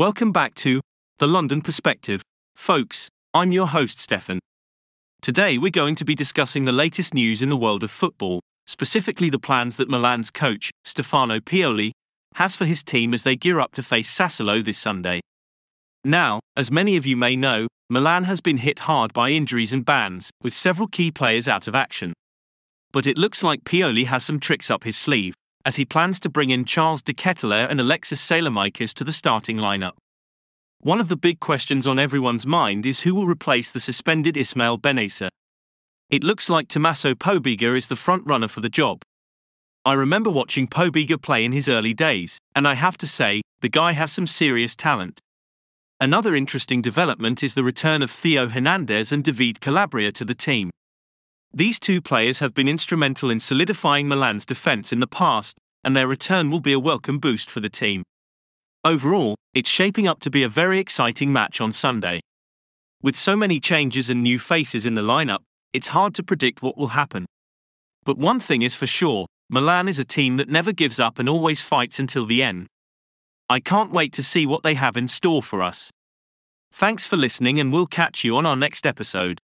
Welcome back to The London Perspective. Folks, I'm your host, Stefan. Today we're going to be discussing the latest news in the world of football, specifically the plans that Milan's coach, Stefano Pioli, has for his team as they gear up to face Sassuolo this Sunday. Now, as many of you may know, Milan has been hit hard by injuries and bans, with several key players out of action. But it looks like Pioli has some tricks up his sleeve, as he plans to bring in Charles de Ketelaere and Alexis Saelemaekers to the starting lineup. One of the big questions on everyone's mind is who will replace the suspended Ismail Bennacer. It looks like Tommaso Pobega is the front runner for the job. I remember watching Pobega play in his early days, and I have to say, the guy has some serious talent. Another interesting development is the return of Theo Hernandez and David Calabria to the team. These two players have been instrumental in solidifying Milan's defense in the past, and their return will be a welcome boost for the team. Overall, it's shaping up to be a very exciting match on Sunday. With so many changes and new faces in the lineup, it's hard to predict what will happen. But one thing is for sure Milan is a team that never gives up and always fights until the end. I can't wait to see what they have in store for us. Thanks for listening, and we'll catch you on our next episode.